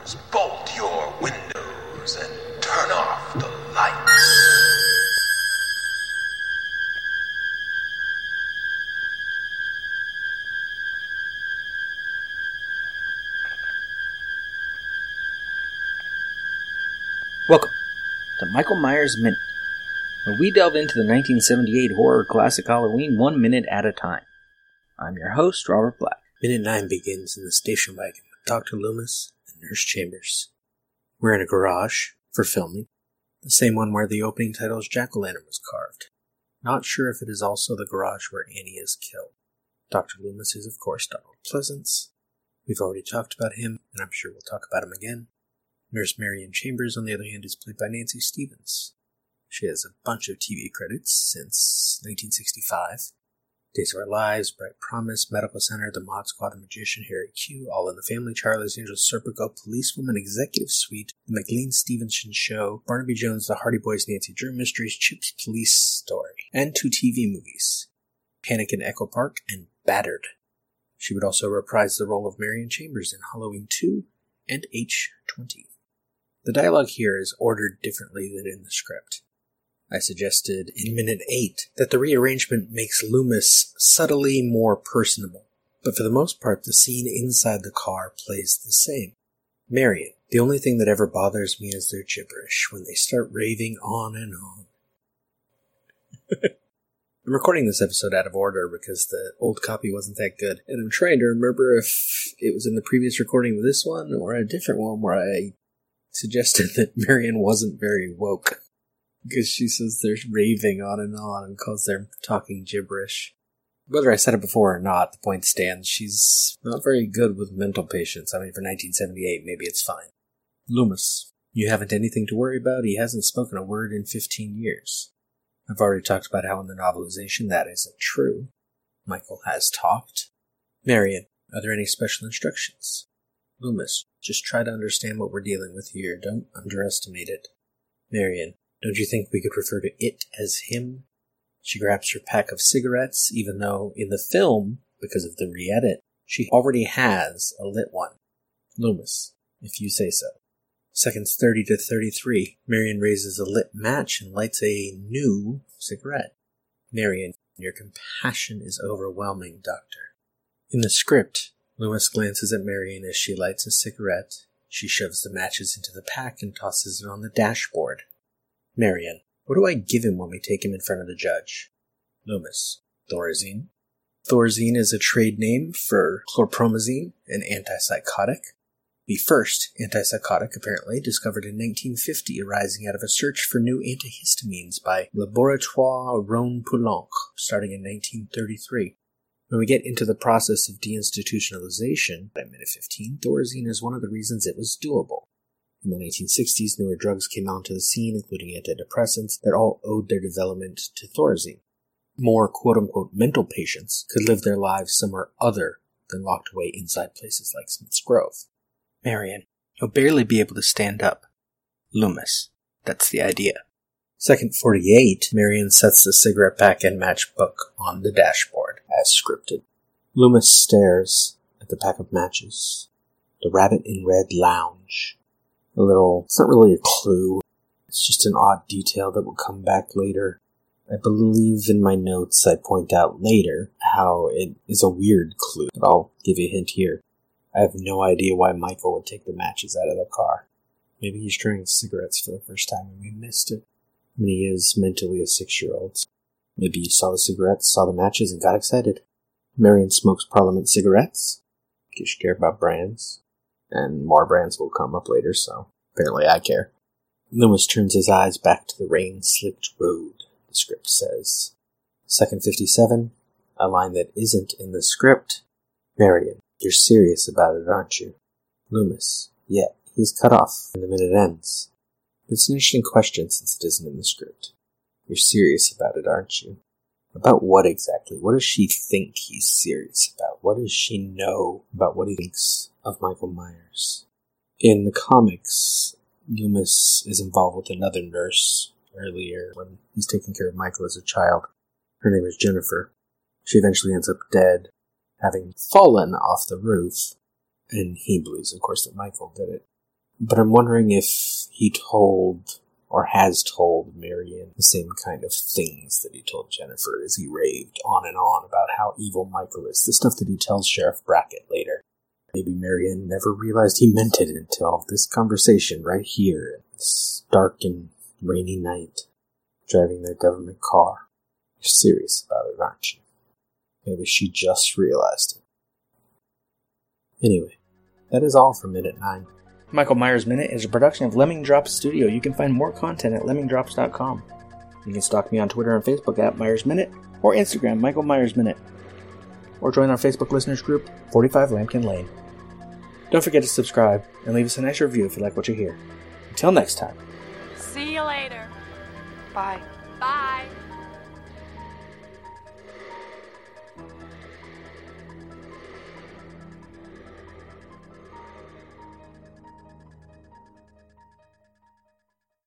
doors, bolt your windows, and turn off the lights. Welcome to Michael Myers Minute, where we delve into the 1978 horror classic Halloween one minute at a time. I'm your host, Robert Black. Minute 9 begins in the station wagon with Dr. Loomis and Nurse Chambers. We're in a garage for filming, the same one where the opening title's jack o' lantern was carved. Not sure if it is also the garage where Annie is killed. Dr. Loomis is, of course, Donald Pleasence. We've already talked about him, and I'm sure we'll talk about him again. Nurse Marion Chambers, on the other hand, is played by Nancy Stevens. She has a bunch of TV credits since 1965. Days of Our Lives, Bright Promise, Medical Center, The Mod Squad, The Magician, Harry Q, All in the Family, Charlie's Angels, Serpico, Policewoman, Executive Suite, The McLean Stevenson Show, Barnaby Jones, The Hardy Boys, Nancy Drew Mysteries, Chips Police Story, and two TV movies, Panic in Echo Park and Battered. She would also reprise the role of Marion Chambers in Halloween 2 and H20. The dialogue here is ordered differently than in the script. I suggested in minute 8 that the rearrangement makes Loomis subtly more personable, but for the most part, the scene inside the car plays the same. Marion, the only thing that ever bothers me is their gibberish when they start raving on and on. I'm recording this episode out of order because the old copy wasn't that good, and I'm trying to remember if it was in the previous recording of this one or a different one where I suggested that Marion wasn't very woke because she says they're raving on and on and they're talking gibberish. Whether I said it before or not, the point stands. She's not very good with mental patients. I mean, for 1978, maybe it's fine. Loomis, you haven't anything to worry about. He hasn't spoken a word in 15 years. I've already talked about how in the novelization that isn't true. Michael has talked. Marion, are there any special instructions? Loomis, just try to understand what we're dealing with here. Don't underestimate it. Marion, don't you think we could refer to it as him? She grabs her pack of cigarettes, even though in the film, because of the re edit, she already has a lit one. Loomis, if you say so. Seconds 30 to 33, Marion raises a lit match and lights a new cigarette. Marion, your compassion is overwhelming, Doctor. In the script, Loomis glances at Marion as she lights a cigarette. She shoves the matches into the pack and tosses it on the dashboard. Marion, what do I give him when we take him in front of the judge? Loomis, Thorazine. Thorazine is a trade name for chlorpromazine, an antipsychotic. The first antipsychotic, apparently, discovered in 1950, arising out of a search for new antihistamines by Laboratoire Rhone Poulenc, starting in 1933. When we get into the process of deinstitutionalization, by minute 15, Thorazine is one of the reasons it was doable. In the 1960s, newer drugs came onto the scene, including antidepressants, that all owed their development to Thorazine. More quote unquote mental patients could live their lives somewhere other than locked away inside places like Smith's Grove. Marion, you'll barely be able to stand up. Loomis, that's the idea. Second 48, Marion sets the cigarette pack and matchbook on the dashboard, as scripted. Loomis stares at the pack of matches. The Rabbit in Red Lounge. A little, it's not really a clue. It's just an odd detail that will come back later. I believe in my notes I point out later how it is a weird clue, but I'll give you a hint here. I have no idea why Michael would take the matches out of the car. Maybe he's trying cigarettes for the first time and we missed it. I mean, he is mentally a six year old. Maybe he saw the cigarettes, saw the matches, and got excited. Marion smokes Parliament cigarettes. You care about brands. And more brands will come up later, so apparently I care. Loomis turns his eyes back to the rain slicked road, the script says. Second 57, a line that isn't in the script. Marion, you're serious about it, aren't you? Loomis, yeah, he's cut off, and the minute ends. It's an interesting question since it isn't in the script. You're serious about it, aren't you? About what exactly? What does she think he's serious about? What does she know about what he thinks of Michael Myers? In the comics, Loomis is involved with another nurse earlier when he's taking care of Michael as a child. Her name is Jennifer. She eventually ends up dead, having fallen off the roof, and he believes, of course, that Michael did it. But I'm wondering if he told or has told Marion the same kind of things that he told Jennifer as he raved on and on about how evil Michael is, the stuff that he tells Sheriff Brackett later. Maybe Marion never realized he meant it until this conversation right here, this dark and rainy night, driving their government car. You're serious about it, aren't you? Maybe she just realized it. Anyway, that is all for Minute 9. Michael Myers Minute is a production of Lemming Drops Studio. You can find more content at lemmingdrops.com. You can stalk me on Twitter and Facebook at Myers Minute or Instagram Michael Myers Minute. Or join our Facebook listeners group, 45 Lampkin Lane. Don't forget to subscribe and leave us a nice review if you like what you hear. Until next time. See you later. Bye. Bye.